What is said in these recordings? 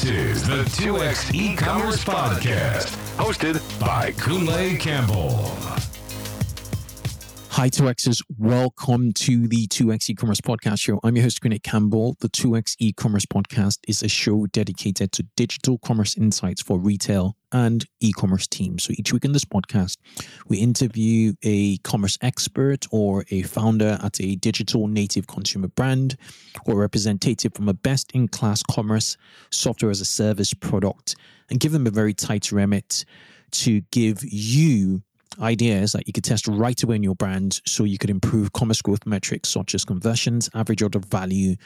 This is the 2X e-commerce podcast, hosted by Kunle Campbell. Hi, 2Xers. Welcome to the 2X e-commerce podcast show. I'm your host, Kunle Campbell. The 2X e-commerce podcast is a show dedicated to digital commerce insights for retail and e-commerce teams. So each week in this podcast, we interview a commerce expert or a founder at a digital native consumer brand or representative from a best-in-class commerce software as a service product and give them a very tight remit to give you ideas that you could test right away in your brand so you could improve commerce growth metrics such as conversions, average order value,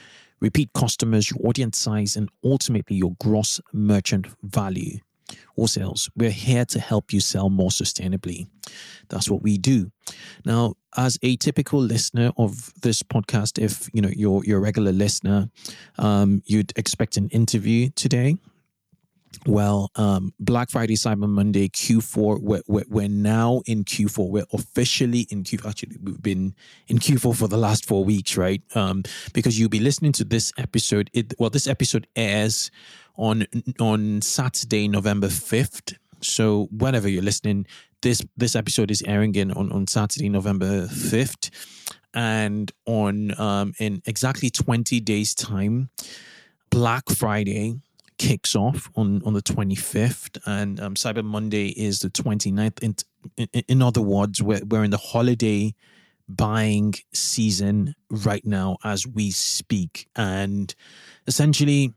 repeat customers, your audience size, and ultimately your gross merchant value or sales. We're here to help you sell more sustainably. That's what we do. Now, as a typical listener of this podcast, if you know you're you're a regular listener, um, you'd expect an interview today well, um, Black Friday, Cyber Monday, Q4. We're, we're, we're, now in Q4. We're officially in Q. Actually, we've been in Q4 for the last four weeks, right? Um, because you'll be listening to this episode. It, well, this episode airs on on Saturday, November fifth. So whenever you're listening, this this episode is airing in on on Saturday, November fifth, and on um in exactly twenty days time, Black Friday kicks off on, on the 25th and um, Cyber Monday is the 29th. In, in, in other words, we're, we're in the holiday buying season right now as we speak. And essentially,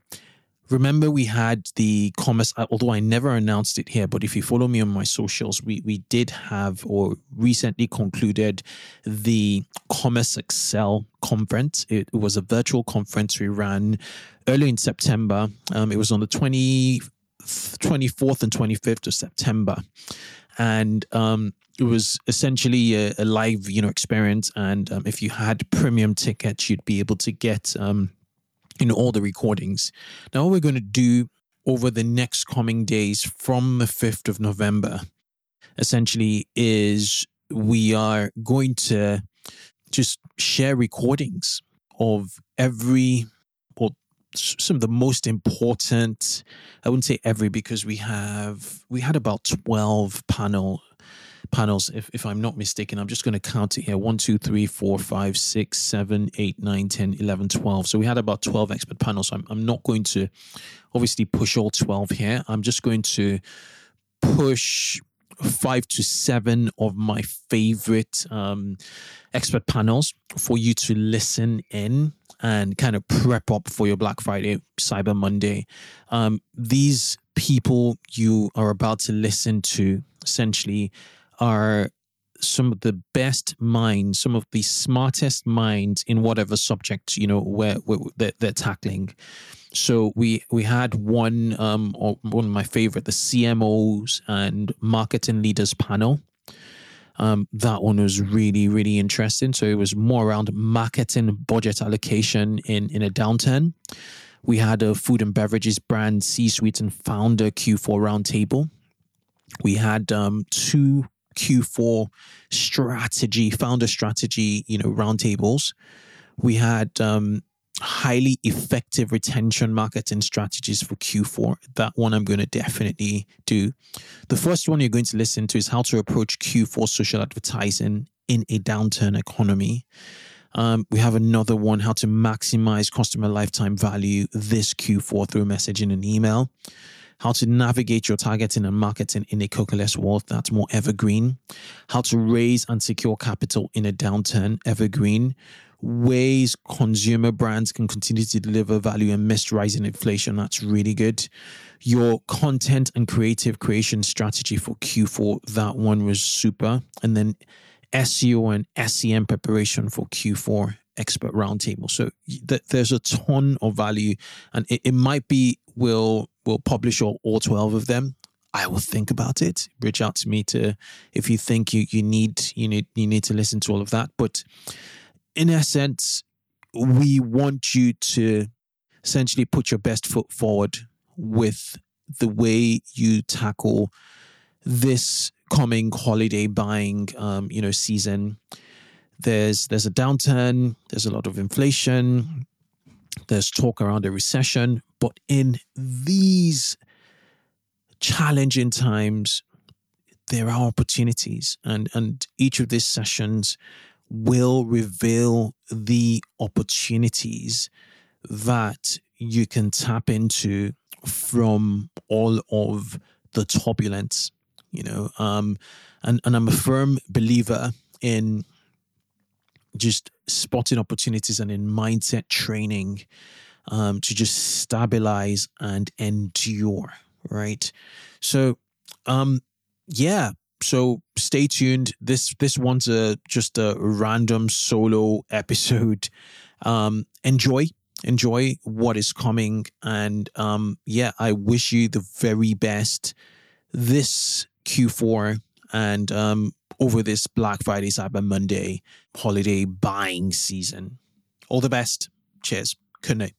remember we had the commerce although i never announced it here but if you follow me on my socials we we did have or recently concluded the commerce Accel conference. It, it was a virtual conference we ran early in september. Um, it was on the 20 24th and 25th of september. And um, it was essentially a, a, live you know experience. And um, if you had premium tickets you'd be able to get um, in all the recordings. Now, what we're going to do over the next coming days from the 5th of November essentially is we are going to just share recordings of every or some of the most important i wouldn't say every because we have we had about 12 panel panels, if, if I'm not mistaken. I'm just going to count it here 1, 2, 3, 4, 5, 6, 7, 8, 9, 10, 11, 12. So we had about 12 expert panels. I'm, I'm not going to obviously push all 12 here. I'm just going to push five to seven of my favorite um, expert panels for you to listen in and kind of prep up for your Black Friday, Cyber Monday. Um, these people you are about to listen to essentially are some of the best minds, some of the smartest minds in whatever subject you know where, where they're, they're, tackling. So we we had one um one of my favorite, the CMOs and marketing leaders panel. Um, that one was really really interesting. So it was more around marketing budget allocation in in a downturn. We had a food and beverages brand C-suite and founder Q4 roundtable. We had um, two Q4 strategy, founder strategy, you know, roundtables. We had um, highly effective retention marketing strategies for Q4. That one I'm going to definitely do. The first one you're going to listen to is how to approach Q4 social advertising in a downturn economy. Um, we have another one how to maximize customer lifetime value this Q4 through messaging and email how to navigate your targeting and marketing in a cookieless world that's more evergreen, how to raise and secure capital in a downturn, evergreen, ways consumer brands can continue to deliver value amidst rising inflation, that's really good. Your content and creative creation strategy for Q4, that one was super. And then SEO and SEM preparation for Q4 expert roundtable. So th- there's a ton of value, and it, it might be will will publish all, all 12 of them I will think about it. Reach out to me to if you think you, you need you need you need to listen to all of that. But in essence, we want you to essentially put your best foot forward with the way you tackle this coming holiday buying um, you know season. There's there's a downturn, there's a lot of inflation, there's talk around a recession, But in these challenging times, there are opportunities, and, and each of these sessions will reveal the opportunities that you can tap into from all of the turbulence, you know. Um, and, and I'm a firm believer in just spotting opportunities and in mindset training um, to just stabilize and endure, right? So, um, yeah. So stay tuned. This this one's a just a random solo episode. Um, enjoy, enjoy what is coming, and um, yeah, I wish you the very best this Q4 and um, over this Black Friday, Cyber Monday holiday buying season. All the best. Cheers. Good night.